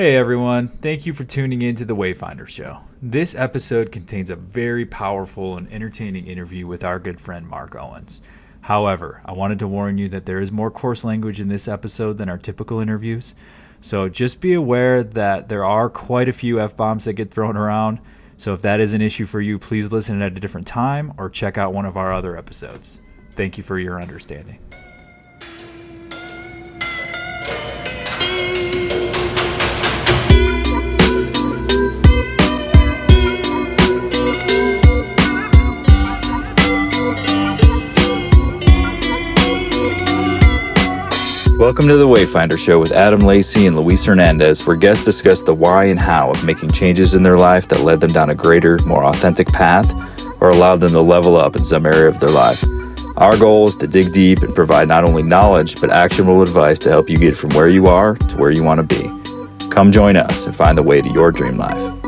Hey everyone, thank you for tuning in to the Wayfinder Show. This episode contains a very powerful and entertaining interview with our good friend Mark Owens. However, I wanted to warn you that there is more coarse language in this episode than our typical interviews. So just be aware that there are quite a few F bombs that get thrown around. So if that is an issue for you, please listen at a different time or check out one of our other episodes. Thank you for your understanding. Welcome to the Wayfinder Show with Adam Lacey and Luis Hernandez, where guests discuss the why and how of making changes in their life that led them down a greater, more authentic path or allowed them to level up in some area of their life. Our goal is to dig deep and provide not only knowledge, but actionable advice to help you get from where you are to where you want to be. Come join us and find the way to your dream life.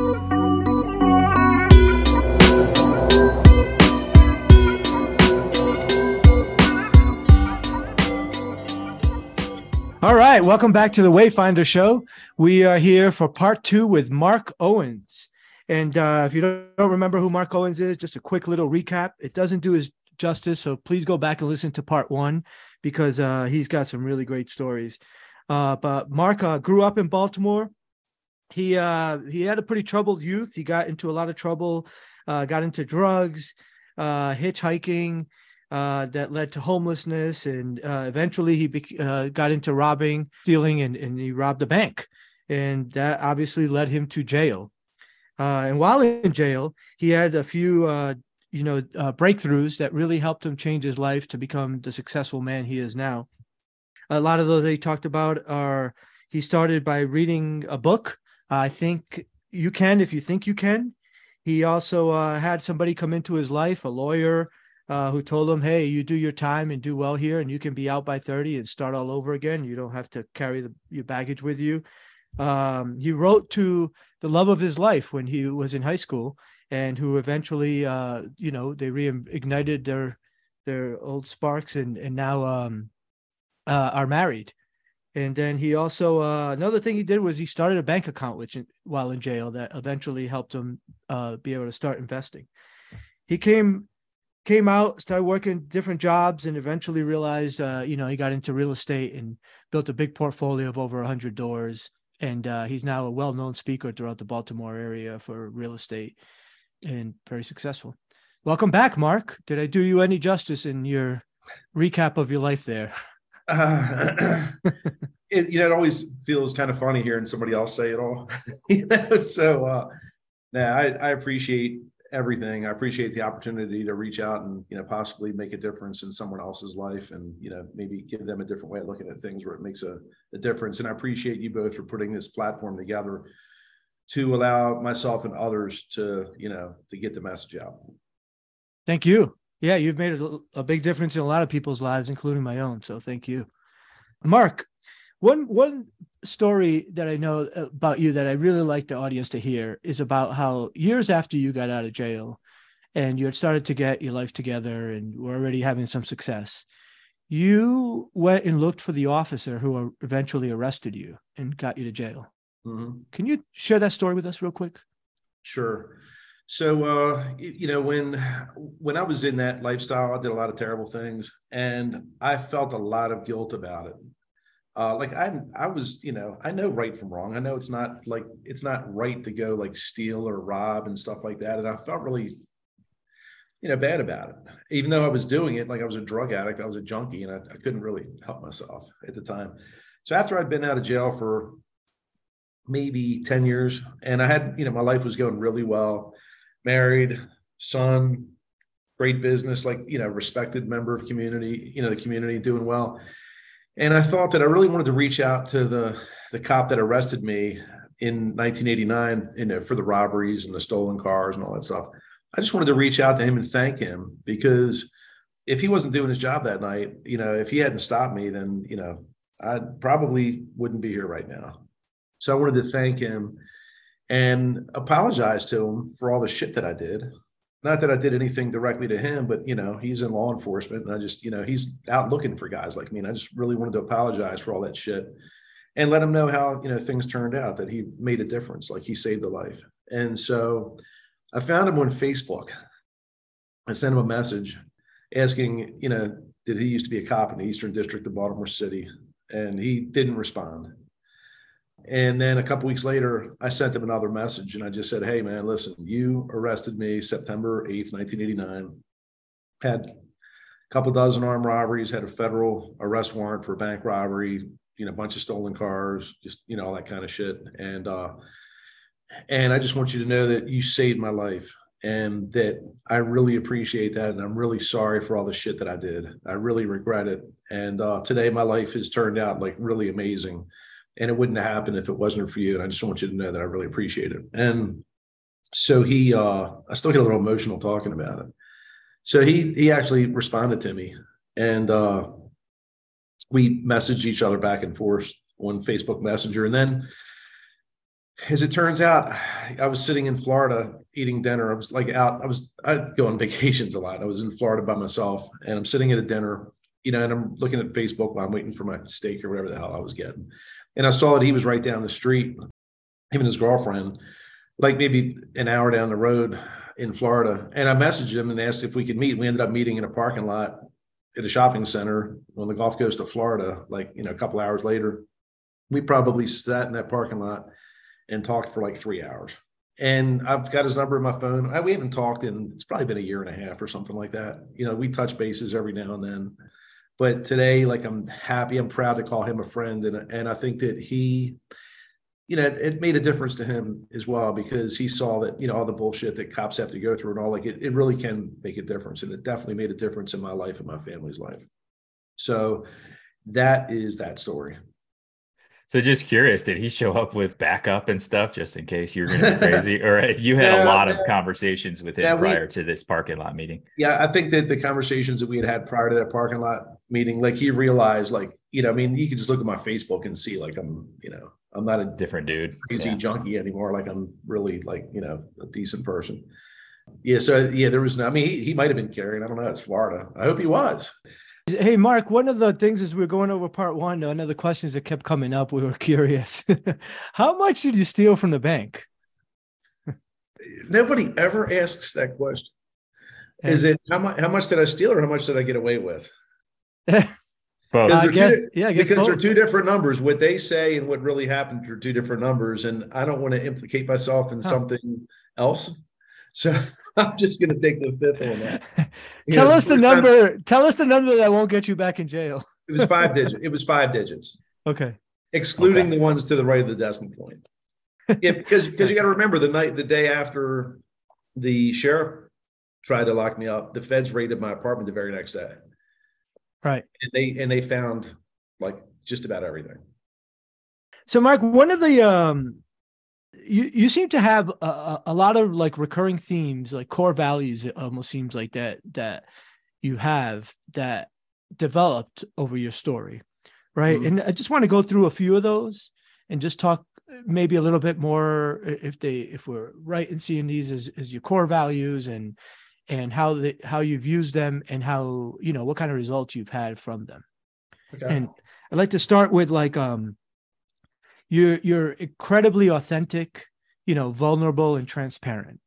All right, welcome back to the Wayfinder Show. We are here for part two with Mark Owens. And uh, if you don't, remember who Mark Owens is, just a quick little recap. It doesn't do his justice, so please go back and listen to part one because uh, he's got some really great stories. Uh, but Mark uh, grew up in Baltimore. He uh, he had a pretty troubled youth. He got into a lot of trouble, uh, got into drugs, hitchhiking uh, that led to homelessness, and uh, eventually he be- uh, got into robbing, stealing, and, and he robbed a bank, and that obviously led him to jail. Uh, and while in jail, he had a few, uh, you know, uh, breakthroughs that really helped him change his life to become the successful man he is now. A lot of those he talked about are he started by reading a book. I think you can if you think you can. He also had somebody come into his life, a lawyer, uh, who told him, "Hey, you do your time and do well here, and you can be out by 30 and start all over again. You don't have to carry the, your baggage with you." Um, he wrote to the love of his life when he was in high school, and who eventually, uh, you know, they reignited their their old sparks, and and now um, uh, are married. And then he also uh, another thing he did was he started a bank account which while in jail that eventually helped him uh, be able to start investing. He came came out, started working different jobs, and eventually realized, uh, you know, he got into real estate and built a big portfolio of over 100 doors. And uh, he's now a well known speaker throughout the Baltimore area for real estate and very successful. Welcome back, Mark. Did I do you any justice in your recap of your life there? Uh, it, you know, it always feels kind of funny hearing somebody else say it all. you know, so uh, yeah, I, I appreciate everything. I appreciate the opportunity to reach out and you know possibly make a difference in someone else's life, and you know maybe give them a different way of looking at things where it makes a, a difference. And I appreciate you both for putting this platform together to allow myself and others to you know to get the message out. Thank you. Yeah, you've made a, a big difference in a lot of people's lives, including my own. So thank you, Mark. One one story that I know about you that I really like the audience to hear is about how years after you got out of jail and you had started to get your life together and were already having some success, you went and looked for the officer who eventually arrested you and got you to jail. Mm-hmm. Can you share that story with us real quick? Sure. So uh, you know when when I was in that lifestyle, I did a lot of terrible things, and I felt a lot of guilt about it uh, like I, I was, you know, I know right from wrong. I know it's not like it's not right to go like steal or rob and stuff like that. And I felt really, you know, bad about it. Even though I was doing it, like I was a drug addict, I was a junkie, and I, I couldn't really help myself at the time. So after I'd been out of jail for maybe ten years, and I had, you know, my life was going really well, married, son, great business, like you know, respected member of community, you know, the community doing well and I thought that I really wanted to reach out to the the cop that arrested me in 1989 you know, for the robberies and the stolen cars and all that stuff. I just wanted to reach out to him and thank him because if he wasn't doing his job that night, you know, if he hadn't stopped me, then you know, I probably wouldn't be here right now. So I wanted to thank him and apologize to him for all the shit that I did not that I did anything directly to him, but you know, he's in law enforcement and I just, you know, he's out looking for guys like me. And I just really wanted to apologize for all that shit and let him know how you know things turned out that he made a difference like he saved a life. And so i found him on facebook. I sent him a message asking you know did he used to be a cop in the eastern district of baltimore city? And he didn't respond and then a couple weeks later i sent him another message and i just said hey man listen you arrested me september 8th 1989 had a couple dozen armed robberies had a federal arrest warrant for bank robbery you know, a bunch of stolen cars, just you know, all that kind of shit. And uh, and I just want you to know that you saved my life and that I really appreciate that. And I'm really sorry for all the shit that I did. I really regret it. And uh, today my life has turned out like really amazing. And it wouldn't have happened if it wasn't for you. And I just want you to know that I really appreciate it. And so he, uh, I still get a little emotional talking about it. So he, he actually responded to me and, uh, we messaged each other back and forth on Facebook Messenger. And then, as it turns out, I was sitting in Florida eating dinner. I was like out, I was, I go on vacations a lot. I was in Florida by myself and I'm sitting at a dinner, you know, and I'm looking at Facebook while I'm waiting for my steak or whatever the hell I was getting. And I saw that he was right down the street, him and his girlfriend, like maybe an hour down the road in Florida. And I messaged him and asked if we could meet. We ended up meeting in a parking lot at a shopping center on the Gulf Coast of Florida, like, you know, a couple hours later, we probably sat in that parking lot and talked for like three hours. And I've got his number in my phone. I, we haven't talked in, it's probably been a year and a half or something like that. You know, we touch bases every now and then. But today, like, I'm happy, I'm proud to call him a friend. And, and I think that he, you know, it, it, made a difference to him as well because he saw that, you know, all the bullshit that cops have to go through and all like it, it really can make a difference. And it definitely made a difference in my life and my family's life. So that is that story. So just curious, did he show up with backup and stuff just in case you're going to be crazy? or if you had yeah, a lot of conversations with him yeah, prior we, to this parking lot meeting? Yeah, I think that the conversations that we had had prior to that parking lot meeting, like he realized, like, you know, I mean, you can just look at my Facebook and see, like, I'm, you know, I'm not a different dude, crazy yeah. junkie anymore. Like I'm really like you know a decent person. Yeah. So yeah, there was. No, I mean, he, he might have been carrying. I don't know. It's Florida. I hope he was. Hey, Mark, one of the things as we are going over part one, uh, one of the questions that kept coming up, we were curious. how much did you steal from the bank? Nobody ever asks that question. Is it how much, how much did I steal or how much did I get away with? Both. Because they're, two, yeah, because both. they're two different numbers. What they say and what really happened are two different numbers. And I don't want to implicate myself in huh. something else. So I'm just going to take the fifth on that. tell know, us the number. Time, tell us the number that won't get you back in jail. it was five digits. It was five digits. Okay. Excluding okay. the ones to the right of the decimal point. Yeah, because because you got to remember the night, the day after the sheriff tried to lock me up, the feds raided my apartment the very next day. Right. And they and they found like just about everything. So Mark, one of the um you you seem to have a, a lot of like recurring themes, like core values it almost seems like that that you have that developed over your story. Right. Mm-hmm. And I just want to go through a few of those and just talk maybe a little bit more if they if we're right in seeing these as, as your core values and and how the how you've used them and how you know what kind of results you've had from them okay. and i'd like to start with like um you're you're incredibly authentic you know vulnerable and transparent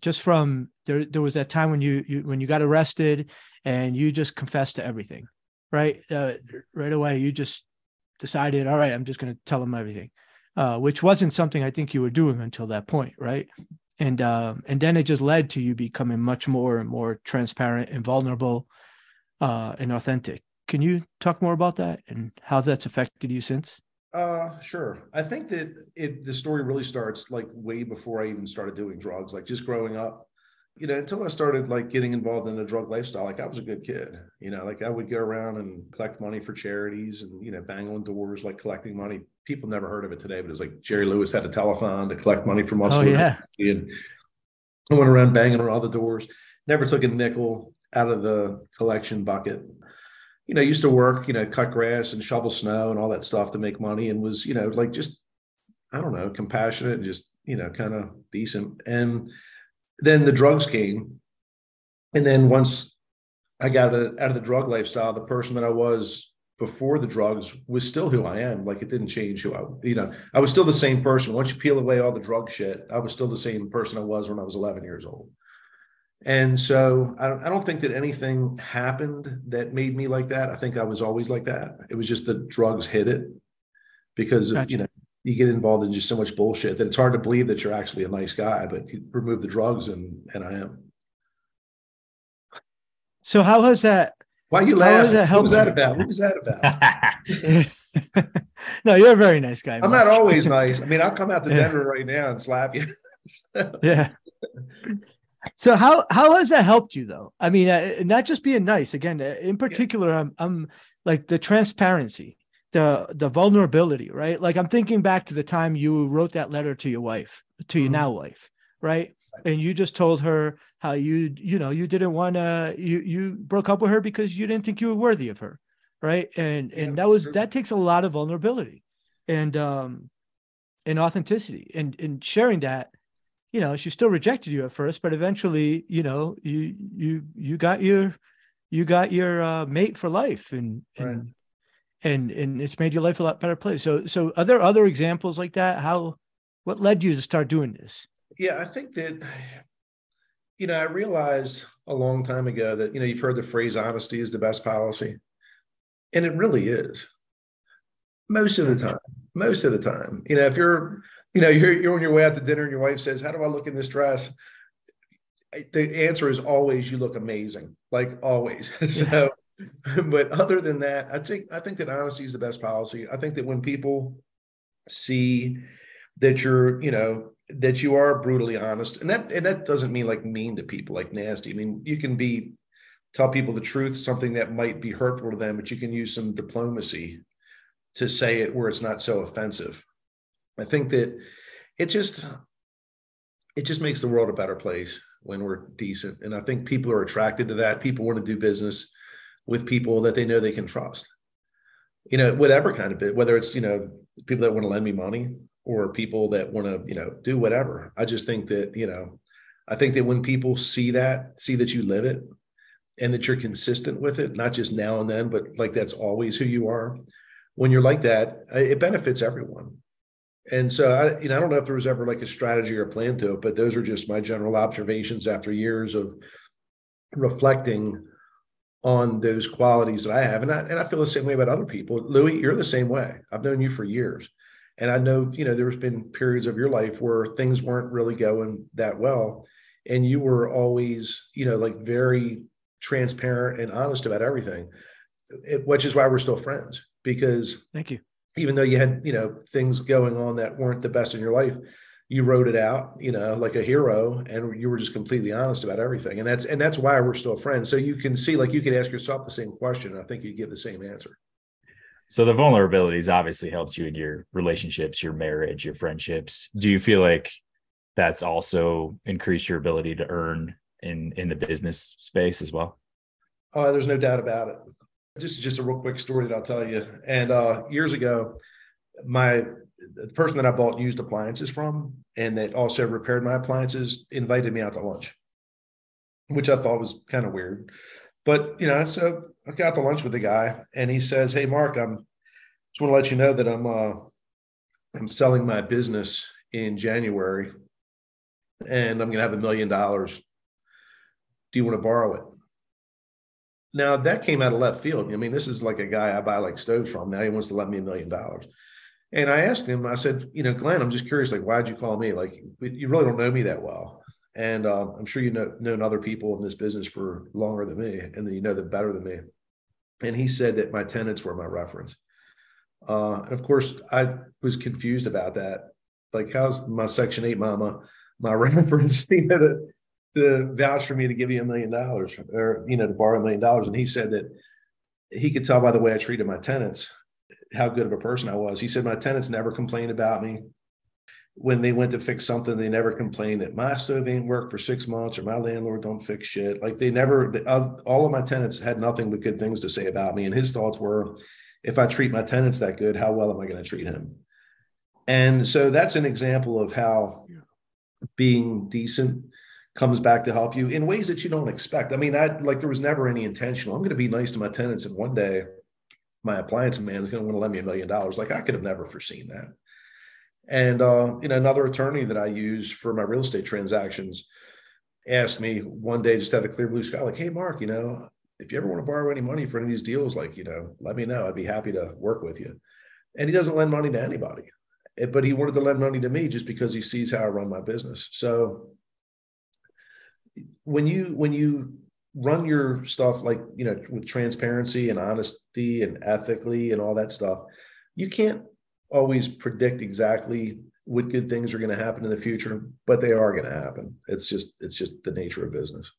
just from there there was that time when you, you when you got arrested and you just confessed to everything right uh, right away you just decided all right i'm just going to tell them everything uh, which wasn't something i think you were doing until that point right and um, and then it just led to you becoming much more and more transparent and vulnerable uh, and authentic. Can you talk more about that and how that's affected you since? Uh, sure. I think that it the story really starts like way before I even started doing drugs. Like just growing up, you know, until I started like getting involved in the drug lifestyle, like I was a good kid, you know, like I would go around and collect money for charities and, you know, bang on doors, like collecting money. People never heard of it today, but it was like Jerry Lewis had a telethon to collect money from us. Oh, yeah. And I went around banging on all the doors, never took a nickel out of the collection bucket. You know, used to work, you know, cut grass and shovel snow and all that stuff to make money and was, you know, like just, I don't know, compassionate and just, you know, kind of decent. And, then the drugs came. And then once I got out of the drug lifestyle, the person that I was before the drugs was still who I am. Like it didn't change who I, you know, I was still the same person. Once you peel away all the drug shit, I was still the same person I was when I was 11 years old. And so I don't, I don't think that anything happened that made me like that. I think I was always like that. It was just the drugs hit it because, gotcha. you know, you get involved in just so much bullshit that it's hard to believe that you're actually a nice guy, but you remove the drugs and, and I am. So how has that why are you laughing? That what was that about? What was that about? no, you're a very nice guy. I'm Mark. not always nice. I mean, I'll come out to Denver right now and slap you. yeah. So how how has that helped you though? I mean, uh, not just being nice. Again, uh, in particular, yeah. I'm I'm like the transparency, the the vulnerability, right? Like I'm thinking back to the time you wrote that letter to your wife, to your mm-hmm. now wife, right? and you just told her how you you know you didn't want to you you broke up with her because you didn't think you were worthy of her right and yeah, and that was that takes a lot of vulnerability and um and authenticity and and sharing that you know she still rejected you at first but eventually you know you you you got your you got your uh, mate for life and and right. and and it's made your life a lot better place so so are there other examples like that how what led you to start doing this yeah, I think that, you know, I realized a long time ago that, you know, you've heard the phrase honesty is the best policy. And it really is. Most of the time. Most of the time. You know, if you're, you know, you're you're on your way out to dinner and your wife says, How do I look in this dress? The answer is always you look amazing, like always. so but other than that, I think I think that honesty is the best policy. I think that when people see that you're, you know, that you are brutally honest and that and that doesn't mean like mean to people like nasty i mean you can be tell people the truth something that might be hurtful to them but you can use some diplomacy to say it where it's not so offensive i think that it just it just makes the world a better place when we're decent and i think people are attracted to that people want to do business with people that they know they can trust you know whatever kind of bit whether it's you know people that want to lend me money or people that want to, you know, do whatever. I just think that, you know, I think that when people see that, see that you live it and that you're consistent with it, not just now and then, but like that's always who you are. When you're like that, it benefits everyone. And so I, you know, I don't know if there was ever like a strategy or a plan to it, but those are just my general observations after years of reflecting on those qualities that I have. And I, and I feel the same way about other people. Luis, you're the same way. I've known you for years. And I know, you know, there's been periods of your life where things weren't really going that well. And you were always, you know, like very transparent and honest about everything, it, which is why we're still friends. Because thank you. Even though you had, you know, things going on that weren't the best in your life, you wrote it out, you know, like a hero, and you were just completely honest about everything. And that's and that's why we're still friends. So you can see, like, you could ask yourself the same question. and I think you give the same answer. So the vulnerabilities obviously helped you in your relationships, your marriage, your friendships. Do you feel like that's also increased your ability to earn in in the business space as well? Oh, there's no doubt about it. Just just a real quick story that I'll tell you. And uh, years ago, my the person that I bought used appliances from, and that also repaired my appliances, invited me out to lunch, which I thought was kind of weird. But you know, so I got to lunch with the guy, and he says, "Hey, Mark, I'm just want to let you know that I'm uh, I'm selling my business in January, and I'm going to have a million dollars. Do you want to borrow it?" Now that came out of left field. I mean, this is like a guy I buy like stoves from. Now he wants to lend me a million dollars. And I asked him, I said, you know, Glenn, I'm just curious, like, why'd you call me? Like, you really don't know me that well. And um, I'm sure you know known other people in this business for longer than me, and then you know them better than me. And he said that my tenants were my reference. Uh, and of course, I was confused about that. Like, how's my Section Eight mama my reference? You know, to, vouch for me to give you a million dollars, or you know, to borrow a million dollars. And he said that he could tell by the way I treated my tenants how good of a person I was. He said my tenants never complained about me when they went to fix something, they never complained that my stove ain't worked for six months or my landlord don't fix shit. Like they never, uh, all of my tenants had nothing but good things to say about me. And his thoughts were, if I treat my tenants that good, how well am I going to treat him? And so that's an example of how being decent comes back to help you in ways that you don't expect. I mean, I like there was never any intentional. I'm going to be nice to my tenants, and one day my appliance man is going to want to lend me a million dollars. Like I could have never foreseen that. And uh, you know, another attorney that I use for my real estate transactions asked me one day, just out of the clear blue sky, like, "Hey, Mark, you know, if you ever want to borrow any money for any of these deals, like, you know, let me know. I'd be happy to work with you." And he doesn't lend money to anybody, but he wanted to lend money to me just because he sees how I run my business. So when you when you run your stuff like you know with transparency and honesty and ethically and all that stuff you can't always predict exactly what good things are going to happen in the future but they are going to happen. It's just it's just the nature of business.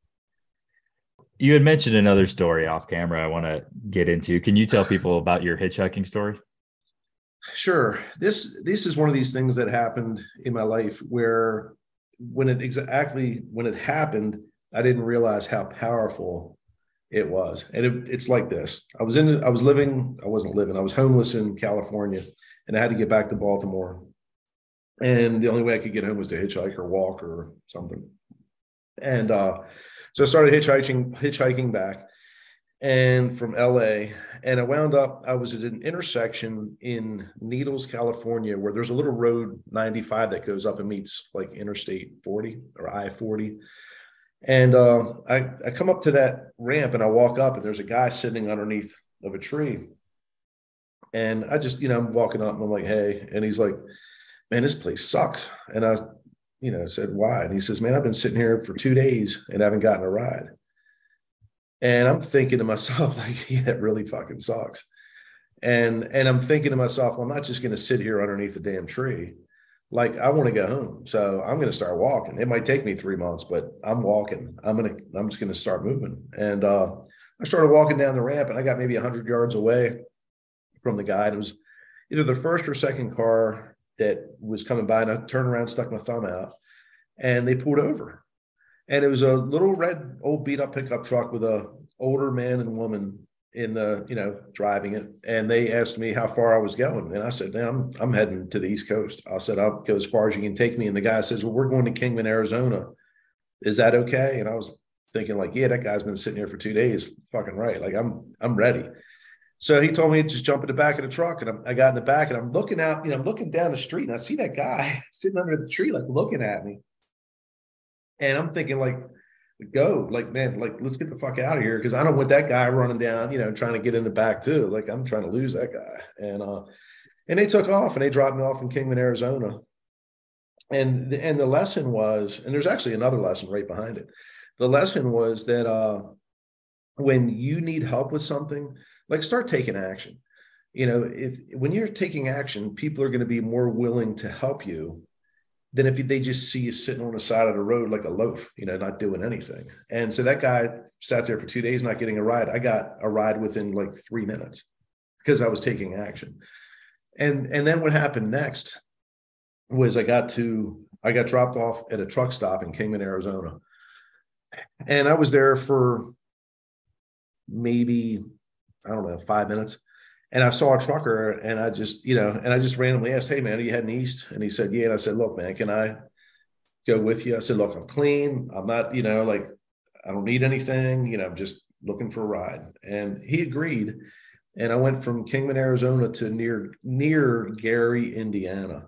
You had mentioned another story off camera i want to get into. Can you tell people about your hitchhiking story? Sure. This this is one of these things that happened in my life where when it exactly when it happened I didn't realize how powerful it was. And it, it's like this. I was in I was living, I wasn't living, I was homeless in California and I had to get back to Baltimore. And the only way I could get home was to hitchhike or walk or something. And uh, so I started hitchhiking, hitchhiking back and from LA. And I wound up, I was at an intersection in Needles, California, where there's a little road 95 that goes up and meets like Interstate 40 or I 40. And uh, I, I come up to that ramp and I walk up and there's a guy sitting underneath of a tree. And I just, you know, I'm walking up and I'm like, hey. And he's like, man, this place sucks. And I, you know, said, why? And he says, man, I've been sitting here for two days and haven't gotten a ride. And I'm thinking to myself, like, yeah, it really fucking sucks. And and I'm thinking to myself, well, I'm not just going to sit here underneath the damn tree like I want to go home. So I'm going to start walking. It might take me three months, but I'm walking. I'm going to, I'm just going to start moving. And uh, I started walking down the ramp and I got maybe 100 yards away from the guy. it was either the first or second car that was coming by. And I turned around, stuck my thumb out, and they pulled over. And it was a little red, old beat up pickup truck with a older man and woman in the you know driving it. And they asked me how far i was going. And i said i'm i'm heading to the east coast. I said i'll go as far as you can take me. And the guy says well we're going to kingman arizona. Is that okay? And i was thinking like yeah that guy's been sitting here for two days. Fucking right. Like i'm i'm ready. So he told me to just jump in the back of the truck. And I'm, i got in the back and i'm looking out you know i'm looking down the street and i see that guy sitting under the tree like looking at me. And i'm thinking like go like man like let's get the fuck out of here because i don't want that guy running down you know trying to get in the back too. Like i'm trying to lose that guy. And uh and they took off and they dropped me off in kingman arizona. And the, and the lesson was and there's actually another lesson right behind it. The lesson was that uh when you need help with something like start taking action. You know if when you're taking action people are going to be more willing to help you than if they just see you sitting on the side of the road like a loaf, you know, not doing anything. And so that guy sat there for two days not getting a ride. I got a ride within like three minutes because I was taking action. And and then what happened next was I got to I got dropped off at a truck stop in Kingman, Arizona. And I was there for maybe, I don't know, five minutes and I saw a trucker and I just, you know, and I just randomly asked, Hey man, are you heading east? And he said, Yeah. And I said, Look, man, can I go with you? I said, Look, I'm clean. I'm not, you know, like I don't need anything, you know, I'm just looking for a ride. And he agreed. And I went from Kingman, Arizona to near near Gary, Indiana.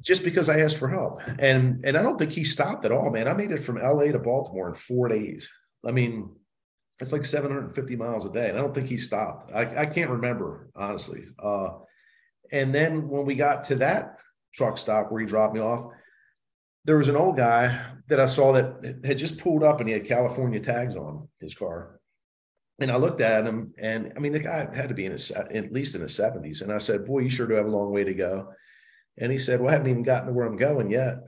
Just because I asked for help. And and I don't think he stopped at all, man. I made it from LA to Baltimore in four days. I mean, it's like 750 miles a day. And I don't think he stopped. I, I can't remember, honestly. Uh, and then when we got to that truck stop where he dropped me off, there was an old guy that I saw that had just pulled up and he had California tags on his car. And I looked at him and I mean, the guy had to be in his, at least in his 70s. And I said, Boy, you sure do have a long way to go. And he said, Well, I haven't even gotten to where I'm going yet.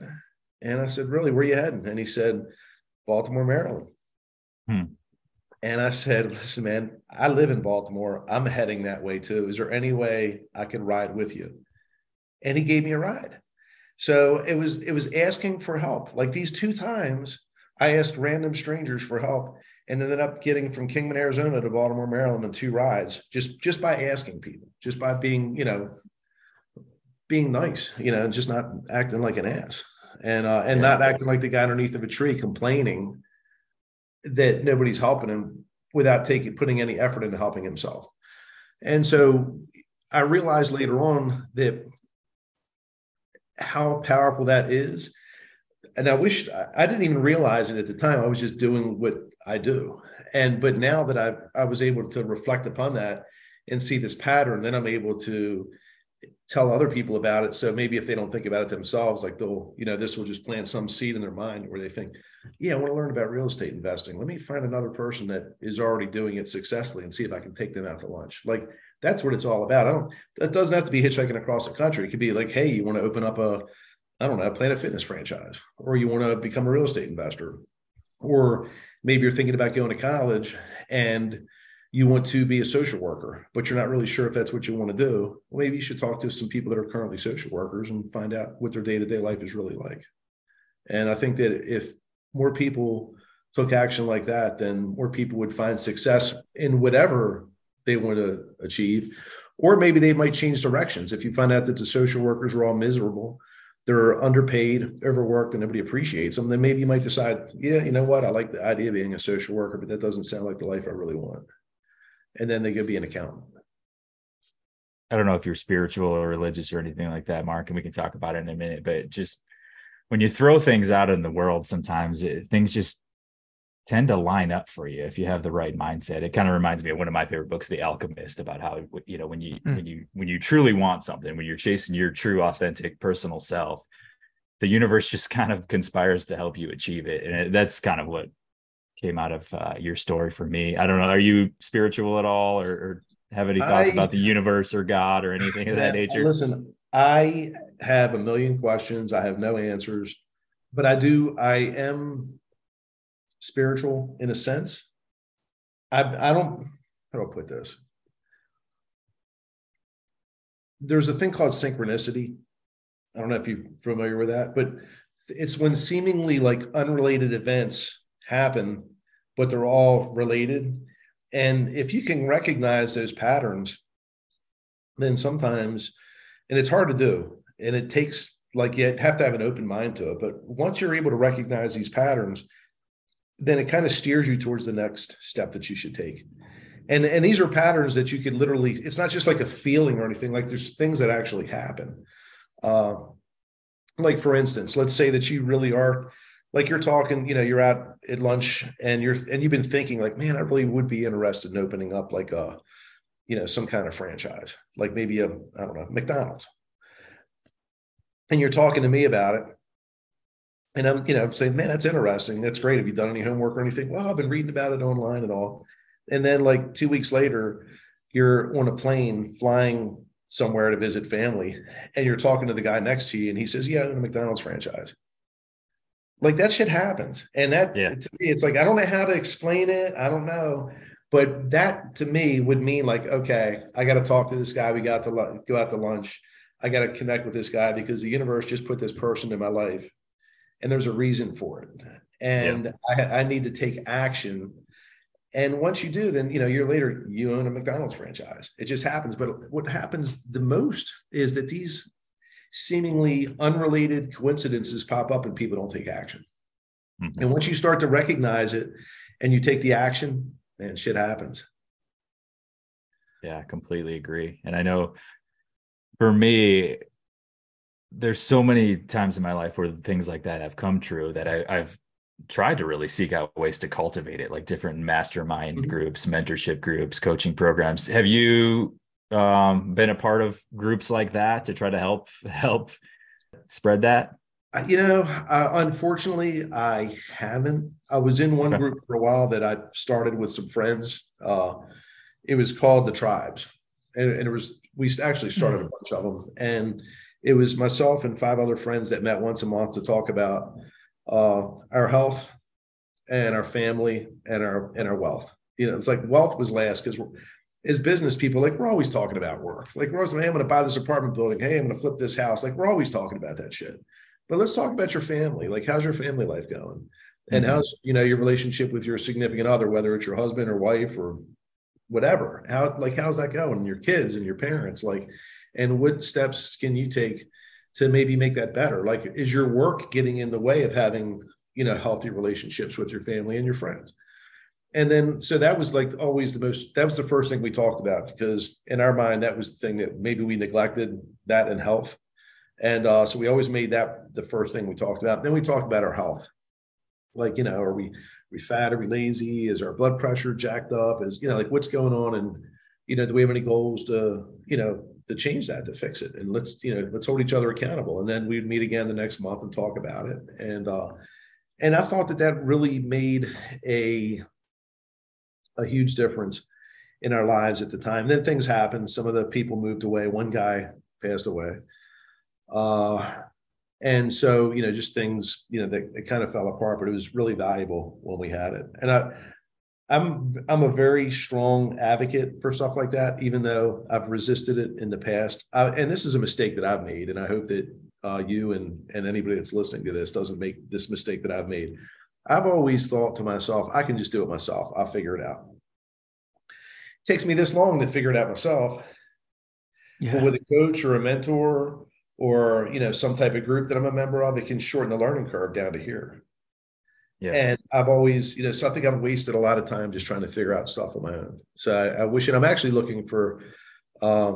And I said, Really, where are you heading? And he said, Baltimore, Maryland. Hmm. And I said, listen, man, I live in Baltimore. I'm heading that way too. Is there any way I could ride with you? And he gave me a ride. So it was it was asking for help. Like these two times, I asked random strangers for help and ended up getting from Kingman, Arizona to Baltimore, Maryland in two rides, just just by asking people, just by being, you know, being nice, you know, and just not acting like an ass. And uh, and yeah. not acting like the guy underneath of a tree complaining that nobody's helping him without taking putting any effort into helping himself. And so I realized later on that how powerful that is. And I wish I didn't even realize it at the time. I was just doing what I do. And but now that I I was able to reflect upon that and see this pattern, then I'm able to tell other people about it. So maybe if they don't think about it themselves, like they'll, you know, this will just plant some seed in their mind where they think, yeah, I want to learn about real estate investing. Let me find another person that is already doing it successfully and see if I can take them out to lunch. Like that's what it's all about. I don't, that doesn't have to be hitchhiking across the country. It could be like, hey, you want to open up a, I don't know, a Planet Fitness franchise, or you want to become a real estate investor, or maybe you're thinking about going to college and you want to be a social worker, but you're not really sure if that's what you want to do, well, maybe you should talk to some people that are currently social workers and find out what their day to day life is really like. And I think that if more people took action like that, then more people would find success in whatever they want to achieve. Or maybe they might change directions. If you find out that the social workers are all miserable, they're underpaid, overworked, and nobody appreciates them, then maybe you might decide, yeah, you know what? I like the idea of being a social worker, but that doesn't sound like the life I really want and then they could be an accountant. I don't know if you're spiritual or religious or anything like that, Mark, and we can talk about it in a minute. But just when you throw things out in the world, sometimes it, things just tend to line up for you if you have the right mindset. It kind of reminds me of one of my favorite books, The Alchemist, about how you know when you mm. when you when you truly want something, when you're chasing your true, authentic, personal self, the universe just kind of conspires to help you achieve it, and it, that's kind of what came out of uh, your story for me. I don't know. Are you spiritual at all, or, or have any thoughts I, about the universe or God or anything of that nature? Listen, I have a million questions. I have no answers, but I do. I am spiritual in a sense. I I don't. How do I put this? There's a thing called synchronicity. I don't know if you're familiar with that, but it's when seemingly like unrelated events happen, but they're all related. And if you can recognize those patterns, then sometimes, and it's hard to do, and it takes like you have to have an open mind to it. But once you're able to recognize these patterns, then it kind of steers you towards the next step that you should take. And and these are patterns that you can literally. It's not just like a feeling or anything. Like there's things that actually happen. Uh, like for instance, let's say that you really are like you're talking, you know, you're out at lunch and you're and you've been thinking like, man, I really would be interested in opening up like a, you know, some kind of franchise, like maybe a, I don't know, McDonald's. And you're talking to me about it. And I'm, you know, saying, man, that's interesting. That's great. Have you done any homework or anything? Well, I've been reading about it online and all. And then like two weeks later, you're on a plane flying somewhere to visit family, and you're talking to the guy next to you, and he says, Yeah, I'm a McDonald's franchise. Like that shit happens. And that yeah. to me, it's like, I don't know how to explain it. I don't know. But that to me would mean like, okay, I got to talk to this guy. We got to go out to lunch. I got to connect with this guy because the universe just put this person in my life and there's a reason for it. And yeah. I, I need to take action. And once you do, then you know, a year later, you own a McDonald's franchise. It just happens. But what happens the most is that these seemingly unrelated coincidences pop up and people don't take action. Mm-hmm. And once you start to recognize it and you take the action, then shit happens. Yeah, I completely agree. And I know for me, there's so many times in my life where things like that have come true that I, have tried to really seek out ways to cultivate it, like different mastermind mm-hmm. groups, mentorship groups, coaching programs. Have you um, been a part of groups like that to try to help help spread that? You know, uh, unfortunately, I haven't. I was in one okay. group for a while that I started with some friends. Uh, it was called the Tribes, and, and, it was we actually started a bunch of them, and it was myself and five other friends that met once a month to talk about uh, our health and our family and our and our wealth. You know, it's like wealth was last because as business people, like we're always talking about work. Like we're always, hey, I'm going to buy this apartment building. Hey, I'm going to flip this house. Like we're always talking about that shit. But let's talk about your family. Like, how's your family life going? And mm-hmm. how's you know your relationship with your significant other, whether it's your husband or wife or whatever. How like how's that going? And your kids and your parents, like, and what steps can you take to maybe make that better? Like, is your work getting in the way of having you know healthy relationships with your family and your friends? And then so that was like always the most that was the first thing we talked about because in our mind that was the thing that maybe we neglected that in health. And uh, so we always made that the first thing we talked about. Then we talked about our health. Like you know are we are we fat? Are we lazy? Is our blood pressure jacked up? Is you know like what's going on? And you know do we have any goals to you know to change that to fix it? And let's you know let's hold each other accountable. And then we'd meet again the next month and talk about it. And uh and i thought that that really made a a huge difference in our lives at the time. Then things happened. Some of the people moved away. One guy passed away. Uh, and so, you know, just things, you know, they, they kind of fell apart, but it was really valuable when we had it. And I, I'm I'm a very strong advocate for stuff like that, even though I've resisted it in the past. I, and this is a mistake that I've made, and I hope that uh, you and and anybody that's listening to this doesn't make this mistake that I've made. I've always thought to myself, I can just do it myself. I'll figure it out. It takes me this long to figure it out myself. Yeah. But with a coach or a mentor or you know some type of group that I'm a member of, it can shorten the learning curve down to here. Yeah. And I've always, you know, so I think I've wasted a lot of time just trying to figure out stuff on my own. So I, I wish, and I'm actually looking for uh,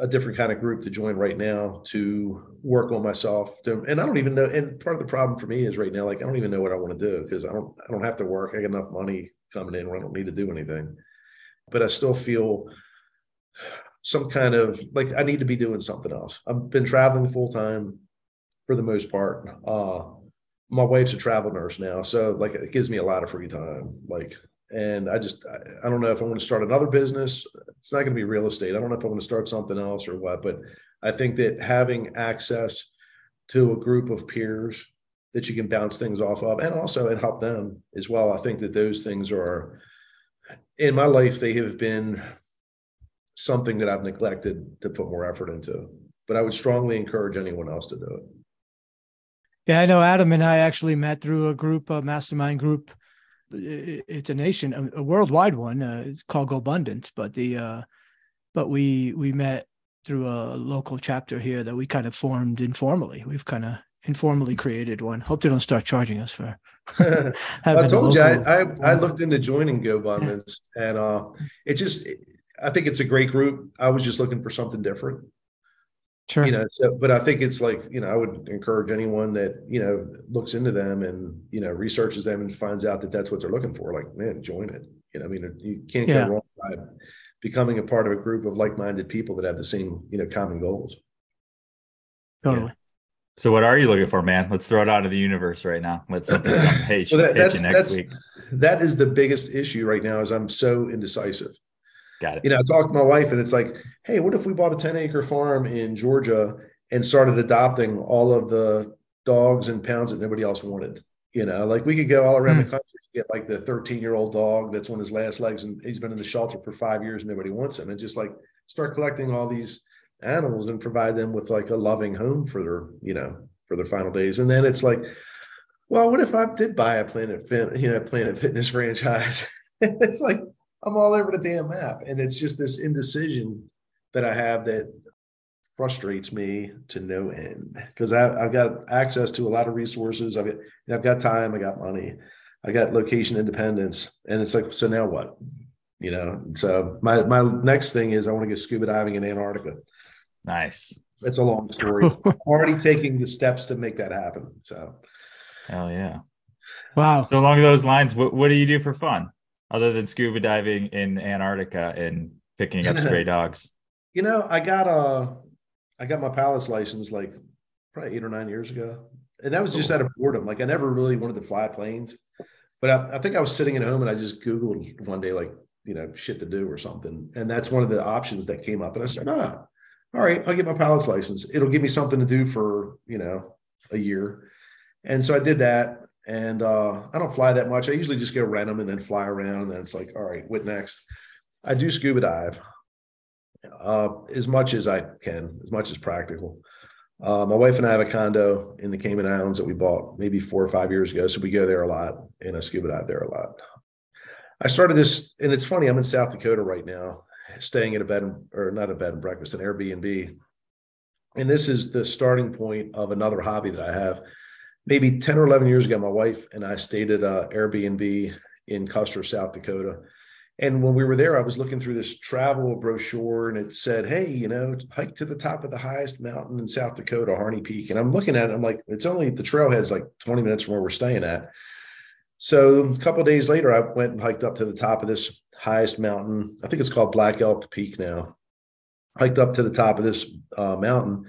a different kind of group to join right now to work on myself to, and i don't even know and part of the problem for me is right now like i don't even know what i want to do because i don't i don't have to work. I got enough money coming in where i don't need to do anything. But i still feel some kind of like i need to be doing something else. I've been traveling full time for the most part. Uh my wife's a travel nurse now so like it gives me a lot of free time. Like and I just I, I don't know if I want to start another business. It's not going to be real estate. I don't know if I want to start something else or what, but I think that having access to a group of peers that you can bounce things off of and also and help them as well. I think that those things are in my life, they have been something that I've neglected to put more effort into. But I would strongly encourage anyone else to do it. Yeah, I know Adam and I actually met through a group, a mastermind group it's a nation, a, worldwide one uh, called GoBundance, but the uh, but we we met through a local chapter here that we kind of formed informally. We've kind of informally created one. Hope they don't start charging us for. I told you, I, I, I looked into joining GoBundance, and uh, it just I think it's a great group. I was just looking for something different. Sure. You know, so, but I think it's like, you know, I would encourage anyone that, you know, looks into them and, you know, researches them and finds out that that's what they're looking for. Like, man, join it. You know, I mean, you can't yeah. go wrong by becoming a part of a group of like minded people that have the same, you know, common goals. Totally. Yeah. So what are you looking for, man? Let's throw it out of the universe right now. Let's hey, well, that, that's, next that's, week. That is the biggest issue right now is I'm so indecisive. Got it. You know, I talked to my wife and it's like, hey, what if we bought a 10 acre farm in Georgia and started adopting all of the dogs and pounds that nobody else wanted? You know, like we could go all around mm. the hmm. country get like the 13 year old dog that's on his last legs and he's been in the shelter for five years and nobody wants him and just like start collecting all these animals and provide them with like a loving home for their, you know, for their final days. And then it's like, well, what if I did buy a Planet Fit, you know, Planet Fitness franchise? it's like, I'm all over the damn map. And it's just this indecision that I have that frustrates me to no end because I've got access to a lot of resources. I've got, I've got time, I got money, I got location independence. And it's like, so now what? You know, so my, my next thing is I want to go scuba diving in Antarctica. Nice. It's a long story. already taking the steps to make that happen. So, hell yeah. Wow. So along those lines, what, what do you do for fun? Other than scuba diving in Antarctica and picking up stray dogs? You know, I got a, I got my pilot's license like probably eight or nine years ago, and that was just out of boredom. Like I never really wanted to fly planes, but I, I think I was sitting at home and I just Googled one day like you know shit to do or something, and that's one of the options that came up, and I said, ah, all right, I'll get my pilot's license. It'll give me something to do for you know a year, and so I did that and uh, I don't fly that much. I usually just go them and then fly around. And then it's like, all right, what next? I do scuba dive uh, as much as I can, as much as practical. Uh, my wife and I have a condo in the Cayman Islands that we bought maybe four or five years ago. So we go there a lot and I scuba dive there a lot. I started this, and it's funny, I'm in South Dakota right now, staying at a bed and, or not a bed and breakfast, an Airbnb. And this is the starting point of another hobby that I have maybe 10 or 11 years ago, my wife and I stayed at a Airbnb in Custer, South Dakota. And when we were there, I was looking through this travel brochure and it said, Hey, you know, hike to the top of the highest mountain in South Dakota, Harney Peak. And I'm looking at it, I'm like, it's only the trailhead's like 20 minutes from where we're staying at. So a couple days later, I went and hiked up to the top of this highest mountain. I think it's called Black Elk Peak now. Hiked up to the top of this uh, mountain.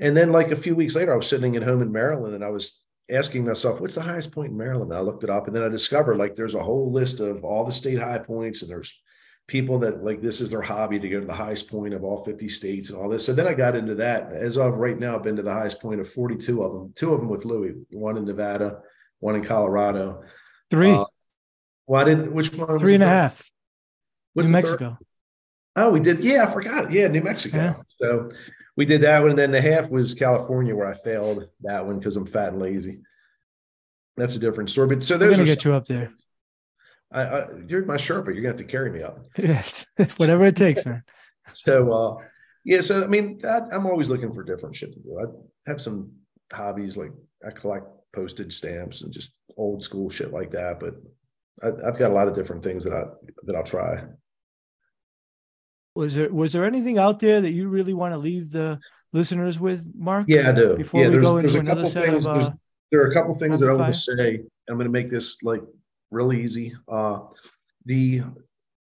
And then, like a few weeks later, I was sitting at home in Maryland and I was asking myself, what's the highest point in Maryland? And I looked it up and then I discovered like there's a whole list of all the state high points and there's people that like this is their hobby to go to the highest point of all 50 states and all this. So then I got into that. As of right now, I've been to the highest point of 42 of them, two of them with Luis, one in Nevada, one in Colorado. Three. Uh, well, I didn't, which one? Three and a half. What's New Mexico. Third? Oh, we did. Yeah, I forgot. Yeah, New Mexico. Yeah. So we did that one, and then the half was California, where I failed that one because I'm fat and lazy. That's a different story. But so there's gonna get you up there. I, I, you're my Sherpa. You're gonna have to carry me up. Yes, whatever it takes, man. so, uh, yeah. So I mean, that, I'm always looking for different shit to do. I have some hobbies like I collect postage stamps and just old school shit like that. But I, I've got a lot of different things that I that I'll try was there was there anything out there that you really want to leave the listeners with, Mark? Yeah, I do. Before yeah, we go into another set things, of, uh, there are a couple things that I want to say. I'm going to make this like really easy. Uh, the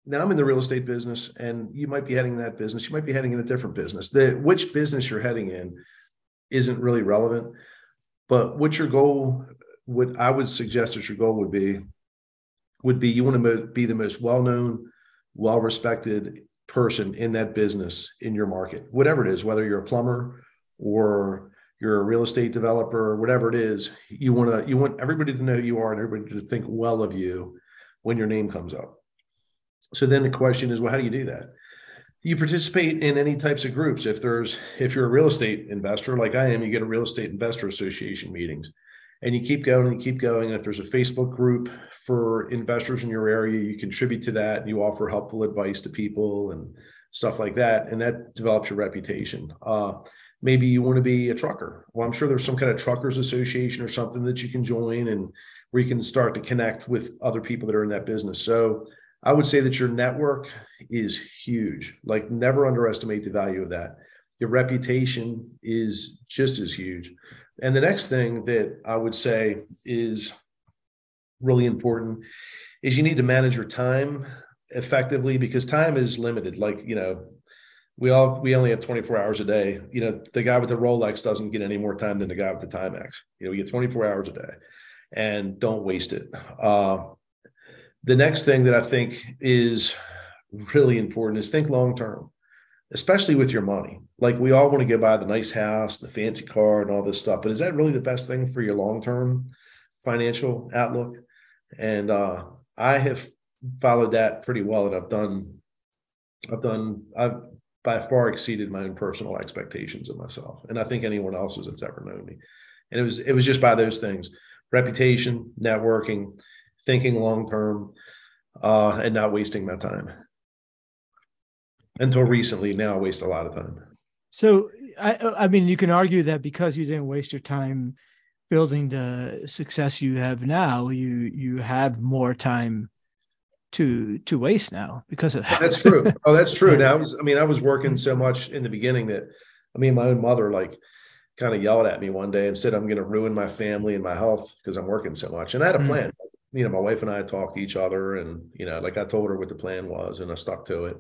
now I'm in the real estate business, and you might be heading that business. You might be heading in a different business. The which business you're heading in isn't really relevant, but what your goal what I would suggest that your goal would be would be you want to be the most well known, well respected person in that business in your market, whatever it is, whether you're a plumber or you're a real estate developer, whatever it is, you want to you want everybody to know who you are and everybody to think well of you when your name comes up. So then the question is, well, how do you do that? You participate in any types of groups. If there's if you're a real estate investor like I am, you get a real estate investor association meetings and you keep going and you keep going. And if there's a Facebook group for investors in your area, you contribute to that and you offer helpful advice to people and stuff like that. And that develops your reputation. Uh, maybe you want to be a trucker. Well, I'm sure there's some kind of truckers association or something that you can join and where you can start to connect with other people that are in that business. So I would say that your network is huge. Like never underestimate the value of that. Your reputation is just as huge. And the next thing that I would say is really important is you need to manage your time effectively because time is limited. Like, you know, we all we only have 24 hours a day. You know, the guy with the Rolex doesn't get any more time than the guy with the Timex. You know, we get 24 hours a day and don't waste it. Uh, the next thing that I think is really important is think long term especially with your money. Like we all want to go buy the nice house, the fancy car, and all this stuff. But is that really the best thing for your long term financial outlook? And uh, I have followed that pretty well, and I've done, I've done, I've by far exceeded my own personal expectations of myself, and I think anyone else's that's ever known me. And it was it was just by those things: reputation, networking, thinking long term, uh, and not wasting my time until recently. Now I waste a lot of time. So I I mean you can argue that because you didn't waste your time building the success you have now, you you have more time to to waste now because of that. That's true. Oh, that's true. Now I was I mean I was working so much in the beginning that I mean my own mother like kind of yelled at me one day and said I'm going to ruin my family and my health because I'm working so much. And I had a mm. plan. Mm-hmm. You know, my wife and I talked to each other and you know, like I told her what the plan was and I stuck to it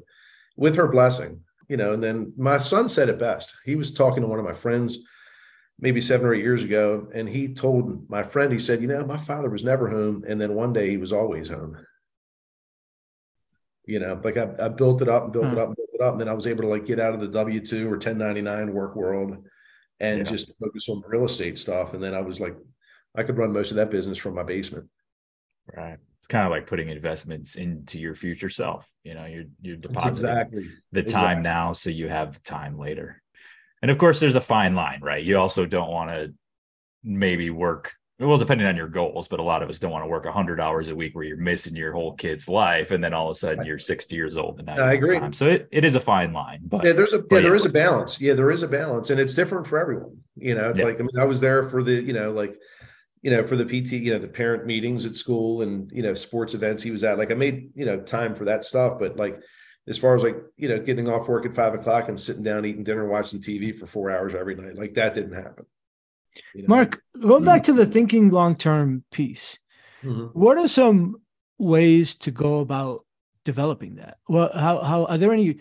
with her blessing, you know. And then my son said it best. He was talking to one of my friends maybe seven or eight years ago, and he told my friend, he said, You know, my father was never home. And then one day he was always home. You know, like I, I built it up and built it hmm. up and built it up. And then I was able to like get out of the W 2 or 1099 work world and yeah. just focus on real estate stuff. And then I was like, I could run most of that business from my basement. Right kind of like putting investments into your future self. You know, you're you're depositing exactly. the time exactly. now so you have the time later. And of course, there's a fine line, right? You also don't want to maybe work well, depending on your goals, but a lot of us don't want to work 100 hours a week where you're missing your whole kid's life, and then all of a sudden you're 60 years old and now I agree. Time. So it, it is a fine line, but yeah, there's a yeah, there is a balance. Yeah, there is a balance, and it's different for everyone. You know, it's yeah. like I mean, I was there for the you know like you know, for the PT, you know, the parent meetings at school and, you know, sports events he was at. Like I made, you know, time for that stuff. But like, as far as like, you know, getting off work at five o'clock and sitting down, eating dinner, watching TV for four hours every night, like that didn't happen. You know? Mark, going back to the thinking long term piece, mm-hmm. what are some ways to go about developing that? Well, how, how are there any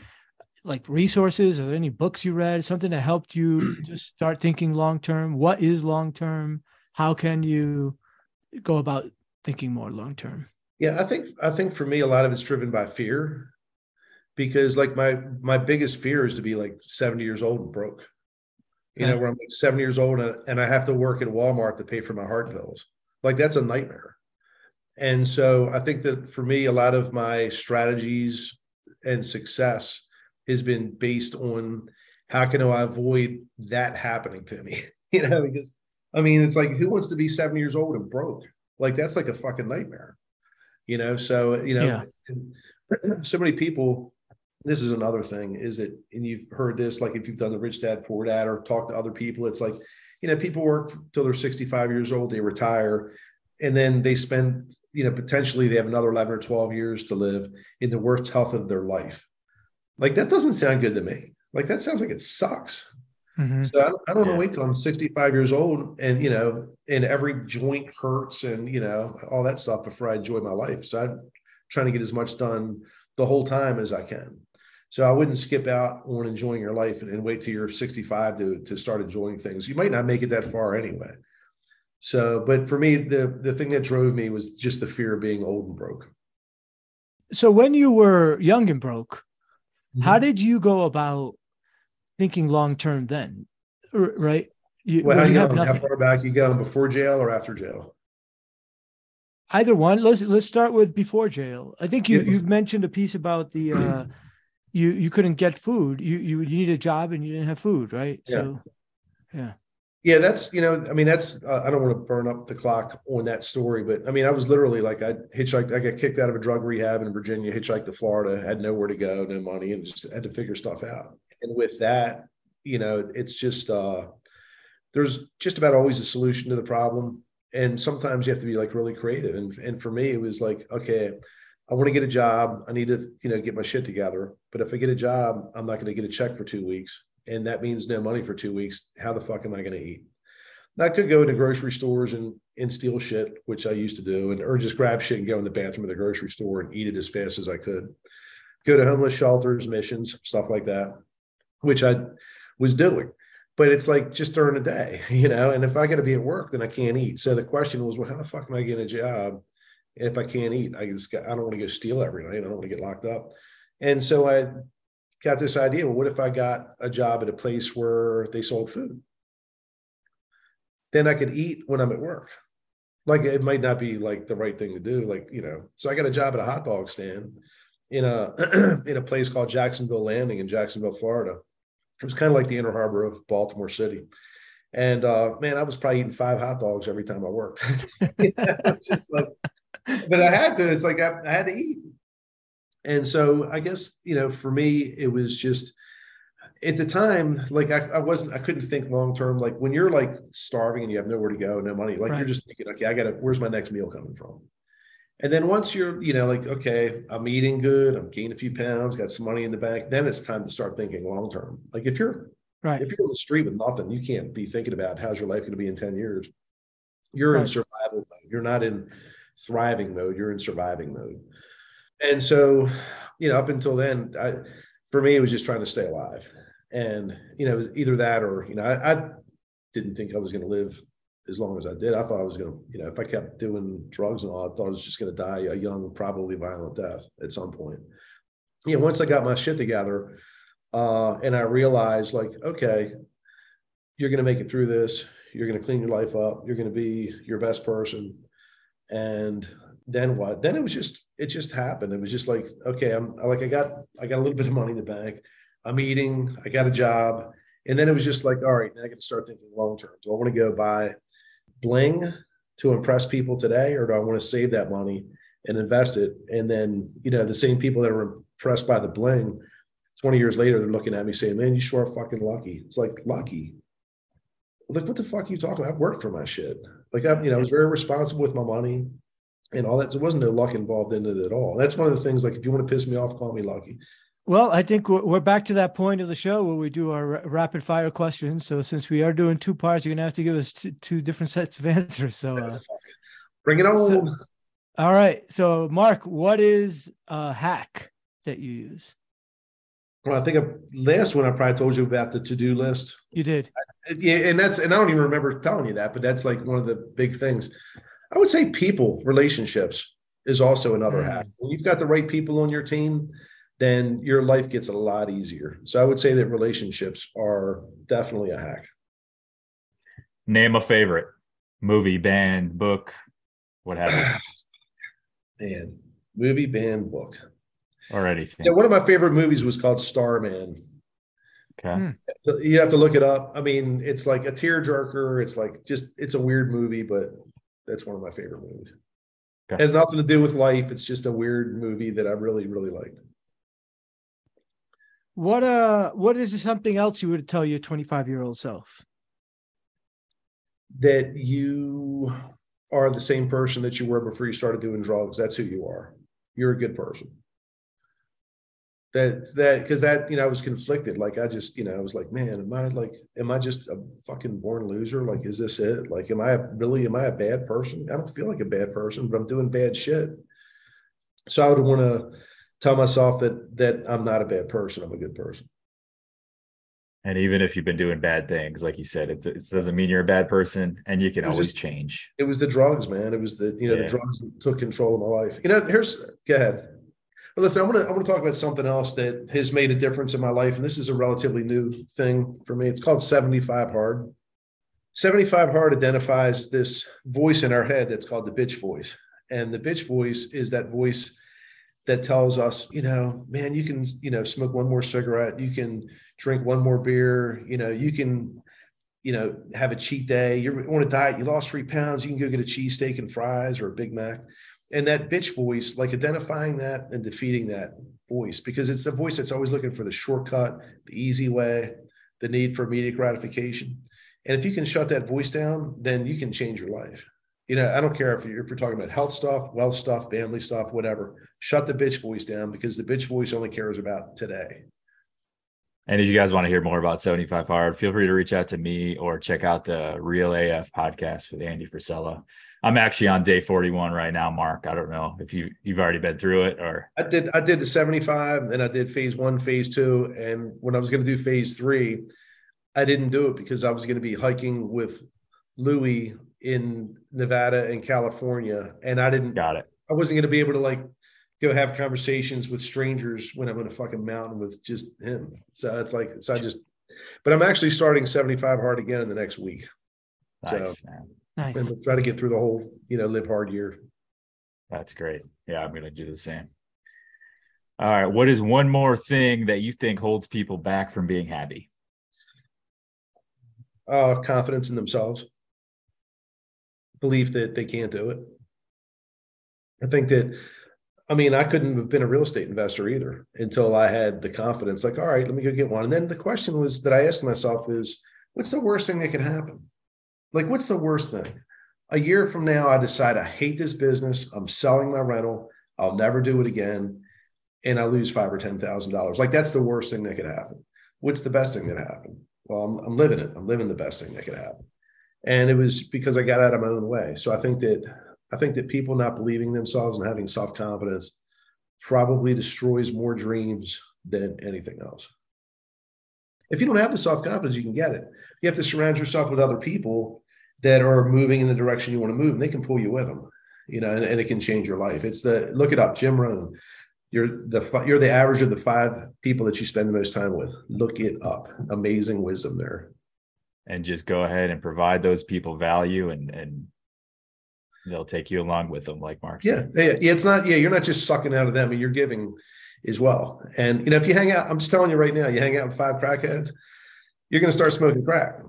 like resources? Are there any books you read, something that helped you just start thinking long term? What is long term? How can you go about thinking more long term yeah i think i think for me a lot of it's driven by fear. Because like my my biggest fear is to be like 70 years old and broke. You know where i'm like 70 years old and i have to work at walmart to pay for my heart pills like that's a nightmare. And so i think that for me a lot of my strategies and success has been based on how can i avoid that happening to me? You know because I mean, it's like who wants to be seven years old and broke? Like that's like a fucking nightmare. You know, so you know, yeah. so many people. This is another thing is that, and you've heard this, like if you've done the rich dad poor dad or talked to other people, it's like, you know, people work till they're 65 years old, they retire, and then they spend, you know, potentially they have another 11 or 12 years to live in the worst health of their life. Like that doesn't sound good to me. Like that sounds like it sucks. Mm-hmm. So I, I don't want to wait till I'm 65 years old and you know, and every joint hurts and you know all that stuff before I enjoy my life. So I'm trying to get as much done the whole time as I can. So I wouldn't skip out on enjoying your life and, and wait till you're 65 to to start enjoying things. You might not make it that far anyway. So, but for me, the the thing that drove me was just the fear of being old and broke. So when you were young and broke, mm-hmm. how did you go about thinking long term then, right? You, well, how you, have nothing. How far back you go before jail or after jail? Either one. Let's let's start with before jail. I think you yeah. you've mentioned a piece about the uh, you you couldn't get food. You you you need a job and you didn't have food, right? Yeah. So, yeah. Yeah, that's you know, I mean, that's uh, I don't want to burn up the clock on that story, but I mean, I was literally like I hitchhiked. I got kicked out of a drug rehab in Virginia, hitchhiked to Florida, had nowhere to go, no money, and just had to figure stuff out and with that you know it's just uh there's just about always a solution to the problem. And sometimes you have to be like really creative. And and for me it was like okay i want to get a job. I need to you know get my shit together. But if i get a job i'm not going to get a check for two weeks. And that means no money for two weeks. How the fuck am i going to eat I could go into grocery stores and and steal shit, which I used to do, and or just grab shit and go in the bathroom of the grocery store and eat it as fast as I could. Go to homeless shelters, missions, stuff like that which I was doing. But it's like just during the day, you know. And if I got to be at work, then I can't eat. So the question was, well, how the fuck am I getting a job? If I can't eat, I just got, I don't want to go steal every night. I don't want to get locked up. And so I got this idea. Well, what if I got a job at a place where they sold food? Then I could eat when I'm at work. Like it might not be like the right thing to do. Like, you know, so I got a job at a hot dog stand in a in a place called Jacksonville Landing in Jacksonville, Florida. It was kind of like the inner harbor of Baltimore City. And uh, man, I was probably eating five hot dogs every time I worked. just like, but I had to. It's like I, I had to eat. And so I guess you know, for me, it was just at the time, like I, I wasn't, I couldn't think long term. Like when you're like starving and you have nowhere to go, no money, like right. you're just thinking, okay, I gotta, where's my next meal coming from? And then once you're, you know, like, okay, I'm eating good, I'm gaining a few pounds, got some money in the bank, then it's time to start thinking long term. Like if you're right, if you're on the street with nothing, you can't be thinking about how's your life going to be in 10 years. You're right. in survival mode. You're not in thriving mode, you're in surviving mode. And so, you know, up until then, I for me, it was just trying to stay alive. And, you know, it was either that or, you know, I, I didn't think I was going to live as long as I did. I thought I was going to, you know, if I kept doing drugs and all, I thought I was just going to die a young, probably violent death at some point. You know, once I got my shit together, uh, and I realized, like, okay, you're going to make it through this. You're going to clean your life up. You're going to be your best person. And then what? Then it was just, it just happened. It was just like, okay, I'm like, I got, I got a little bit of money in the bank. I'm eating. I got a job. And then it was just like, all right, now I got to start thinking long term. Do I want to go buy bling to impress people today, or do I want to save that money and invest it? And then, you know, the same people that were impressed by the bling, 20 years later, they're looking at me saying, Man, you sure are fucking lucky. It's like lucky. like, what the fuck are you talking about? I worked for my shit. Like I, you know, I was very responsible with my money and all that. There wasn't no luck involved in it at all. That's one of the things. Like, if you want to piss me off, call me lucky. Well, I think we're back to that point of the show where we do our rapid fire questions. So since we are doing two parts, you're gonna have to give us two, two different sets of answers. So uh, bring it on. So, all right. So Mark, what is a hack that you use? Well, I think a last one I probably told you about the to-do list. You did. Yeah, and that's and I don't even remember telling you that, but that's like one of the big things. I would say people relationships is also another mm. hack. When you've got the right people on your team, then your life gets a lot easier. So I would say that relationships are definitely a hack. Name a favorite movie, band, book, what have you. Man, movie, band, book. Already. Yeah, one of my favorite movies was called Starman. Okay. Hmm. You have to look it up. I mean, it's like a tearjerker. It's like just it's a weird movie, but that's one of my favorite movies. Okay. It has nothing to do with life. It's just a weird movie that I really, really liked. What uh what is something else you would tell your 25 year old self? That you are the same person that you were before you started doing drugs. That's who you are. You're a good person. That that because that you know I was conflicted. Like I just you know I was like, man, am I like am I just a fucking born loser? Like is this it? Like am I really am I a bad person? I don't feel like a bad person, but I'm doing bad shit. So I would want to tell myself that that I'm not a bad person. I'm a good person. And even if you've been doing bad things, like you said, it, it doesn't mean you're a bad person, and you can always just, change. It was the drugs, man. It was the you know yeah. the drugs that took control of my life. You know, here's go ahead. But listen, I want to I want to talk about something else that has made a difference in my life, and this is a relatively new thing for me. It's called 75 Hard. 75 Hard identifies this voice in our head that's called the bitch voice, and the bitch voice is that voice that tells us, you know, man, you can, you know, smoke one more cigarette, you can drink one more beer, you know, you can, you know, have a cheat day. You're on a diet, you lost three pounds, you can go get a cheesesteak and fries or a Big Mac. And that bitch voice, like identifying that and defeating that voice, because it's the voice that's always looking for the shortcut, the easy way, the need for immediate gratification. And if you can shut that voice down, then you can change your life you know, I don't care if you're, if you're talking about health stuff, wealth stuff, family stuff, whatever. Shut the bitch voice down because the bitch voice only cares about today. And if you guys want to hear more about 75 Hard, feel free to reach out to me or check out the Real AF podcast with Andy Frisella. I'm actually on day 41 right now, Mark. I don't know if you you've already been through it or I did I did the 75 and I did phase one, phase two. And when I was going to do phase three, I didn't do it because I was going to be hiking with Luis in Nevada and California, and I didn't. Got it. I wasn't going to be able to like go have conversations with strangers when I'm in a fucking mountain with just him. So it's like, so I just, but I'm actually starting 75 hard again in the next week. Nice, so, man. Nice. And try to get through the whole, you know, live hard year. That's great. Yeah, I'm going to do the same. All right. What is one more thing that you think holds people back from being happy? Uh, confidence in themselves belief that they can't do it. I think that, I mean, I couldn't have been a real estate investor either until I had the confidence, like, all right, let me go get one. And then the question was that I asked myself is, what's the worst thing that could happen? Like, what's the worst thing? A year from now, I decide I hate this business. I'm selling my rental. I'll never do it again. And I lose five or ten thousand dollars. Like that's the worst thing that could happen. What's the best thing that happened? Well, I'm, I'm living it. I'm living the best thing that could happen and it was because I got out of my own way. So I think that I think that people not believing themselves and having self confidence probably destroys more dreams than anything else. If you don't have the self confidence, you can get it. You have to surround yourself with other people that are moving in the direction you want to move, and they can pull you with them. You know, and, and it can change your life. It's the look it up, Jim Rohn. You're the you're the average of the five people that you spend the most time with. Look it up. Amazing wisdom there and just go ahead and provide those people value and and they'll take you along with them like mark yeah, yeah yeah it's not yeah you're not just sucking out of them and you're giving as well. And you know if you hang out i'm just telling you right now you hang out with five crackheads you're going to start smoking crack.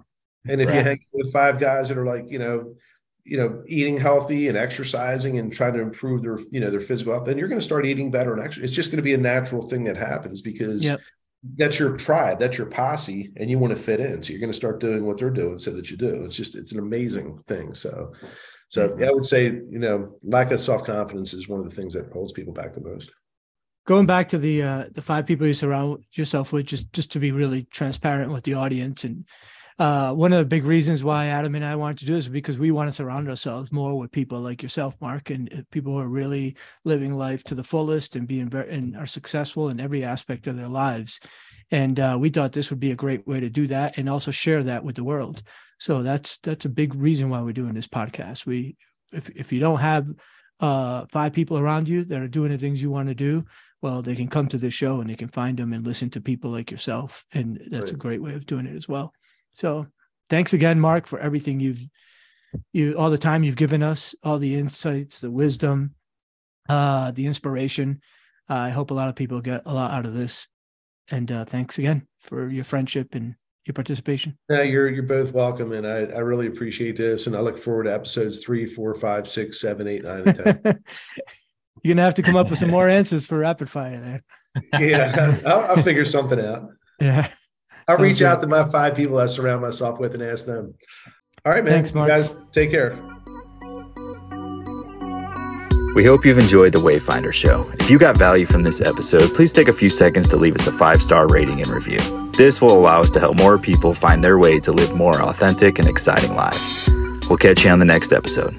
And if right. you hang with five guys that are like you know you know eating healthy and exercising and trying to improve their you know their physical health then you're going to start eating better and actually it's just going to be a natural thing that happens because yep that's your tribe, that's your posse, and you want to fit in. So you're going to start doing what they're doing so that you do. It's just it's an amazing thing. So so yeah, I would say, you know, lack of self-confidence is one of the things that holds people back the most. Going back to the uh the five people you surround yourself with, just just to be really transparent with the audience and uh, one of the big reasons why Adam and I wanted to do this is because we want to surround ourselves more with people like yourself, Mark, and uh, people who are really living life to the fullest and being very and are successful in every aspect of their lives. And uh, we thought this would be a great way to do that and also share that with the world. So that's that's a big reason why we're doing this podcast. We if if you don't have uh, five people around you that are doing the things you want to do, well, they can come to this show and they can find them and listen to people like yourself, and that's right. a great way of doing it as well. So thanks again, Mark, for everything you've you all the time you've given us, all the insights, the wisdom, uh, the inspiration. Uh, I hope a lot of people get a lot out of this. And uh, thanks again for your friendship and your participation. Yeah, you're you're both welcome, and I, I really appreciate this, and I look forward to episodes three, four, five, six, seven, eight, nine, and ten. You're gonna have to come up with some more answers for rapid fire there. yeah, I'll, I'll figure something out. Yeah. I'll Sounds reach good. out to my five people I surround myself with and ask them. All right, man. Thanks, Mark. You guys, take care. We hope you've enjoyed the Wayfinder Show. If you got value from this episode, please take a few seconds to leave us a five star rating and review. This will allow us to help more people find their way to live more authentic and exciting lives. We'll catch you on the next episode.